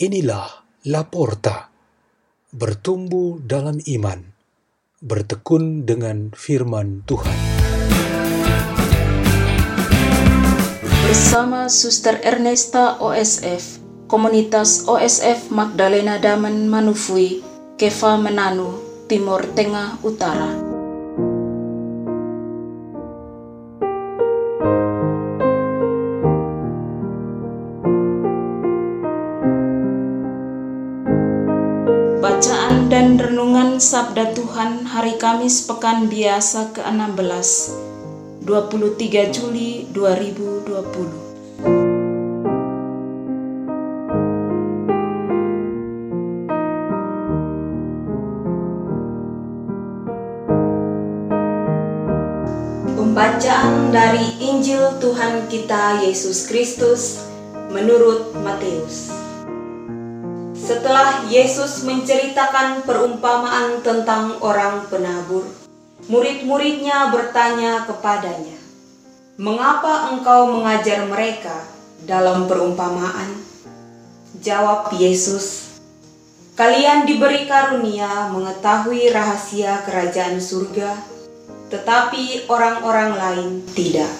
Inilah Laporta, bertumbuh dalam iman, bertekun dengan firman Tuhan. Bersama Suster Ernesta OSF, Komunitas OSF Magdalena Daman Manufui, Keva Menanu, Timur Tengah Utara. Bacaan dan Renungan Sabda Tuhan Hari Kamis Pekan Biasa ke-16 23 Juli 2020 Pembacaan dari Injil Tuhan kita Yesus Kristus menurut Matius. Setelah Yesus menceritakan perumpamaan tentang orang penabur, murid-muridnya bertanya kepadanya, "Mengapa engkau mengajar mereka dalam perumpamaan?" Jawab Yesus, "Kalian diberi karunia mengetahui rahasia kerajaan surga, tetapi orang-orang lain tidak.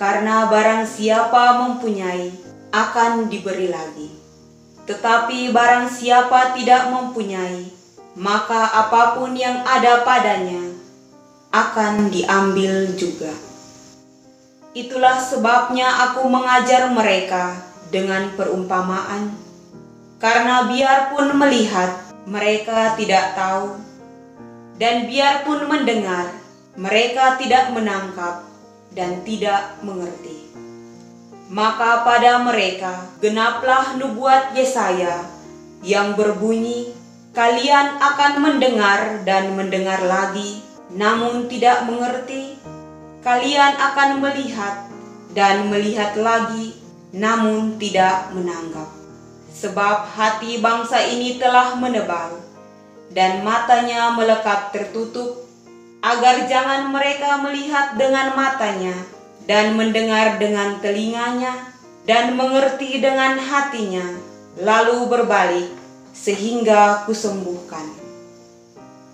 Karena barang siapa mempunyai, akan diberi lagi." Tetapi barang siapa tidak mempunyai, maka apa pun yang ada padanya akan diambil juga. Itulah sebabnya aku mengajar mereka dengan perumpamaan, karena biarpun melihat, mereka tidak tahu, dan biarpun mendengar, mereka tidak menangkap dan tidak mengerti maka pada mereka genaplah nubuat Yesaya yang berbunyi, "Kalian akan mendengar dan mendengar lagi, namun tidak mengerti. Kalian akan melihat dan melihat lagi, namun tidak menanggap. Sebab hati bangsa ini telah menebal, dan matanya melekat tertutup, agar jangan mereka melihat dengan matanya." Dan mendengar dengan telinganya, dan mengerti dengan hatinya, lalu berbalik, sehingga kusembuhkan.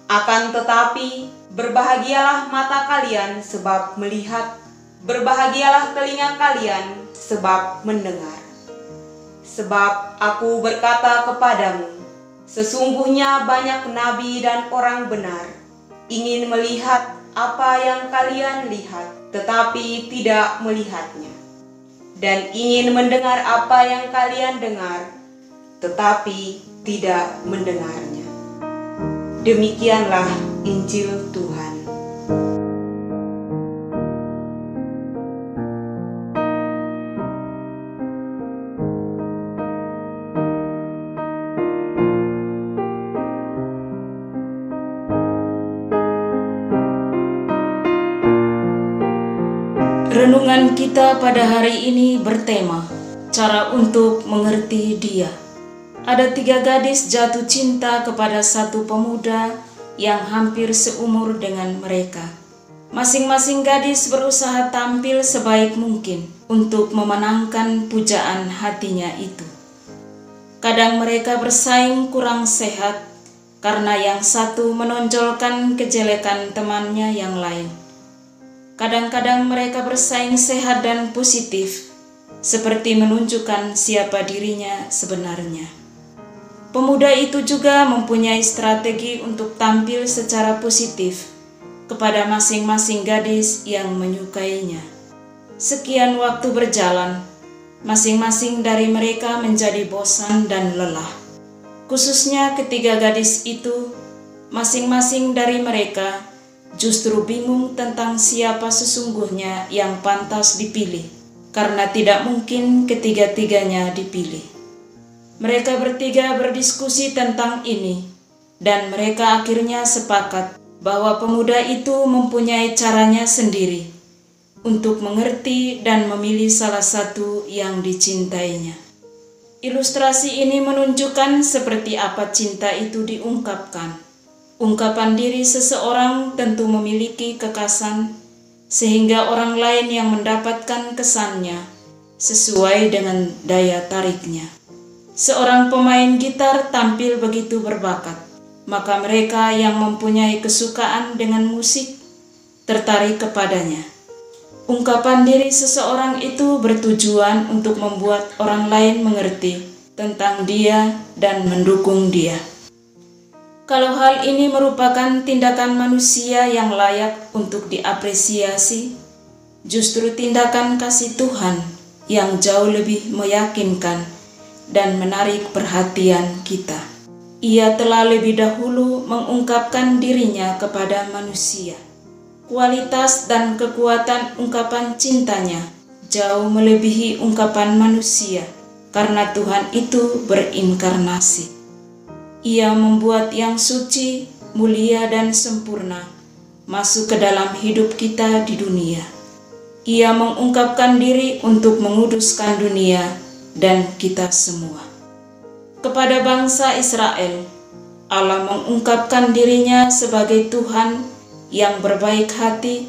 Akan tetapi, berbahagialah mata kalian sebab melihat, berbahagialah telinga kalian sebab mendengar. Sebab aku berkata kepadamu, sesungguhnya banyak nabi dan orang benar ingin melihat apa yang kalian lihat, tetapi tidak melihatnya, dan ingin mendengar apa yang kalian dengar, tetapi tidak mendengarnya. Demikianlah Injil Tuhan. Renungan kita pada hari ini bertema cara untuk mengerti Dia. Ada tiga gadis jatuh cinta kepada satu pemuda yang hampir seumur dengan mereka. Masing-masing gadis berusaha tampil sebaik mungkin untuk memenangkan pujaan hatinya itu. Kadang mereka bersaing kurang sehat karena yang satu menonjolkan kejelekan temannya yang lain. Kadang-kadang mereka bersaing sehat dan positif, seperti menunjukkan siapa dirinya sebenarnya. Pemuda itu juga mempunyai strategi untuk tampil secara positif kepada masing-masing gadis yang menyukainya. Sekian waktu berjalan, masing-masing dari mereka menjadi bosan dan lelah. Khususnya ketiga gadis itu, masing-masing dari mereka justru bingung tentang siapa sesungguhnya yang pantas dipilih, karena tidak mungkin ketiga-tiganya dipilih. Mereka bertiga berdiskusi tentang ini, dan mereka akhirnya sepakat bahwa pemuda itu mempunyai caranya sendiri untuk mengerti dan memilih salah satu yang dicintainya. Ilustrasi ini menunjukkan seperti apa cinta itu diungkapkan. Ungkapan diri seseorang tentu memiliki kekasan, sehingga orang lain yang mendapatkan kesannya sesuai dengan daya tariknya. Seorang pemain gitar tampil begitu berbakat, maka mereka yang mempunyai kesukaan dengan musik tertarik kepadanya. Ungkapan diri seseorang itu bertujuan untuk membuat orang lain mengerti tentang dia dan mendukung dia. Kalau hal ini merupakan tindakan manusia yang layak untuk diapresiasi, justru tindakan kasih Tuhan yang jauh lebih meyakinkan dan menarik perhatian kita. Ia telah lebih dahulu mengungkapkan dirinya kepada manusia. Kualitas dan kekuatan ungkapan cintanya jauh melebihi ungkapan manusia, karena Tuhan itu berinkarnasi. Ia membuat yang suci, mulia, dan sempurna masuk ke dalam hidup kita di dunia. Ia mengungkapkan diri untuk menguduskan dunia dan kita semua. Kepada bangsa Israel, Allah mengungkapkan dirinya sebagai Tuhan yang berbaik hati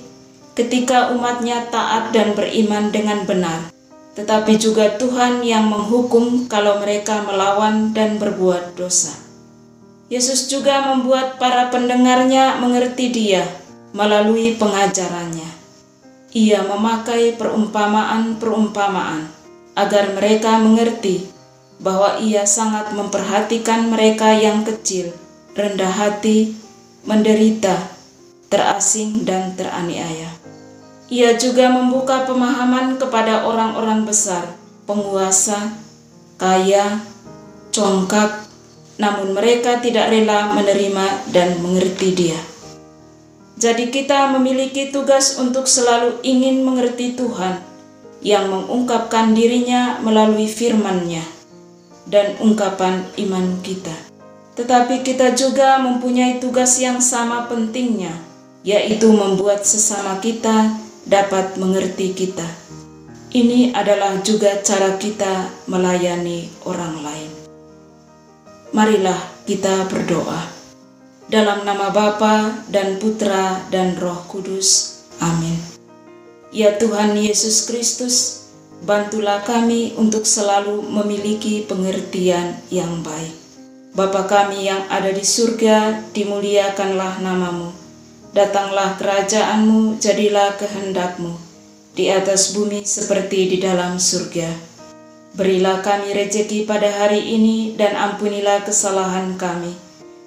ketika umatnya taat dan beriman dengan benar, tetapi juga Tuhan yang menghukum kalau mereka melawan dan berbuat dosa. Yesus juga membuat para pendengarnya mengerti dia melalui pengajarannya. Ia memakai perumpamaan-perumpamaan agar mereka mengerti bahwa ia sangat memperhatikan mereka yang kecil, rendah hati, menderita, terasing, dan teraniaya. Ia juga membuka pemahaman kepada orang-orang besar, penguasa, kaya, congkak, namun mereka tidak rela menerima dan mengerti Dia. Jadi, kita memiliki tugas untuk selalu ingin mengerti Tuhan yang mengungkapkan dirinya melalui firman-Nya dan ungkapan iman kita. Tetapi kita juga mempunyai tugas yang sama pentingnya, yaitu membuat sesama kita dapat mengerti kita. Ini adalah juga cara kita melayani orang lain. Marilah kita berdoa. Dalam nama Bapa dan Putra dan Roh Kudus. Amin. Ya Tuhan Yesus Kristus, bantulah kami untuk selalu memiliki pengertian yang baik. Bapa kami yang ada di surga, dimuliakanlah namamu. Datanglah kerajaanmu, jadilah kehendakmu, di atas bumi seperti di dalam surga. Berilah kami rejeki pada hari ini dan ampunilah kesalahan kami,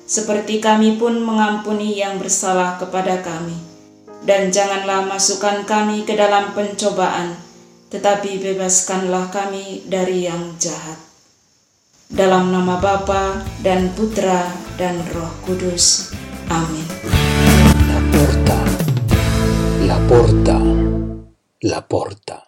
seperti kami pun mengampuni yang bersalah kepada kami dan janganlah masukkan kami ke dalam pencobaan, tetapi bebaskanlah kami dari yang jahat. Dalam nama Bapa dan Putra dan Roh Kudus. Amin. La porta, la porta, la porta.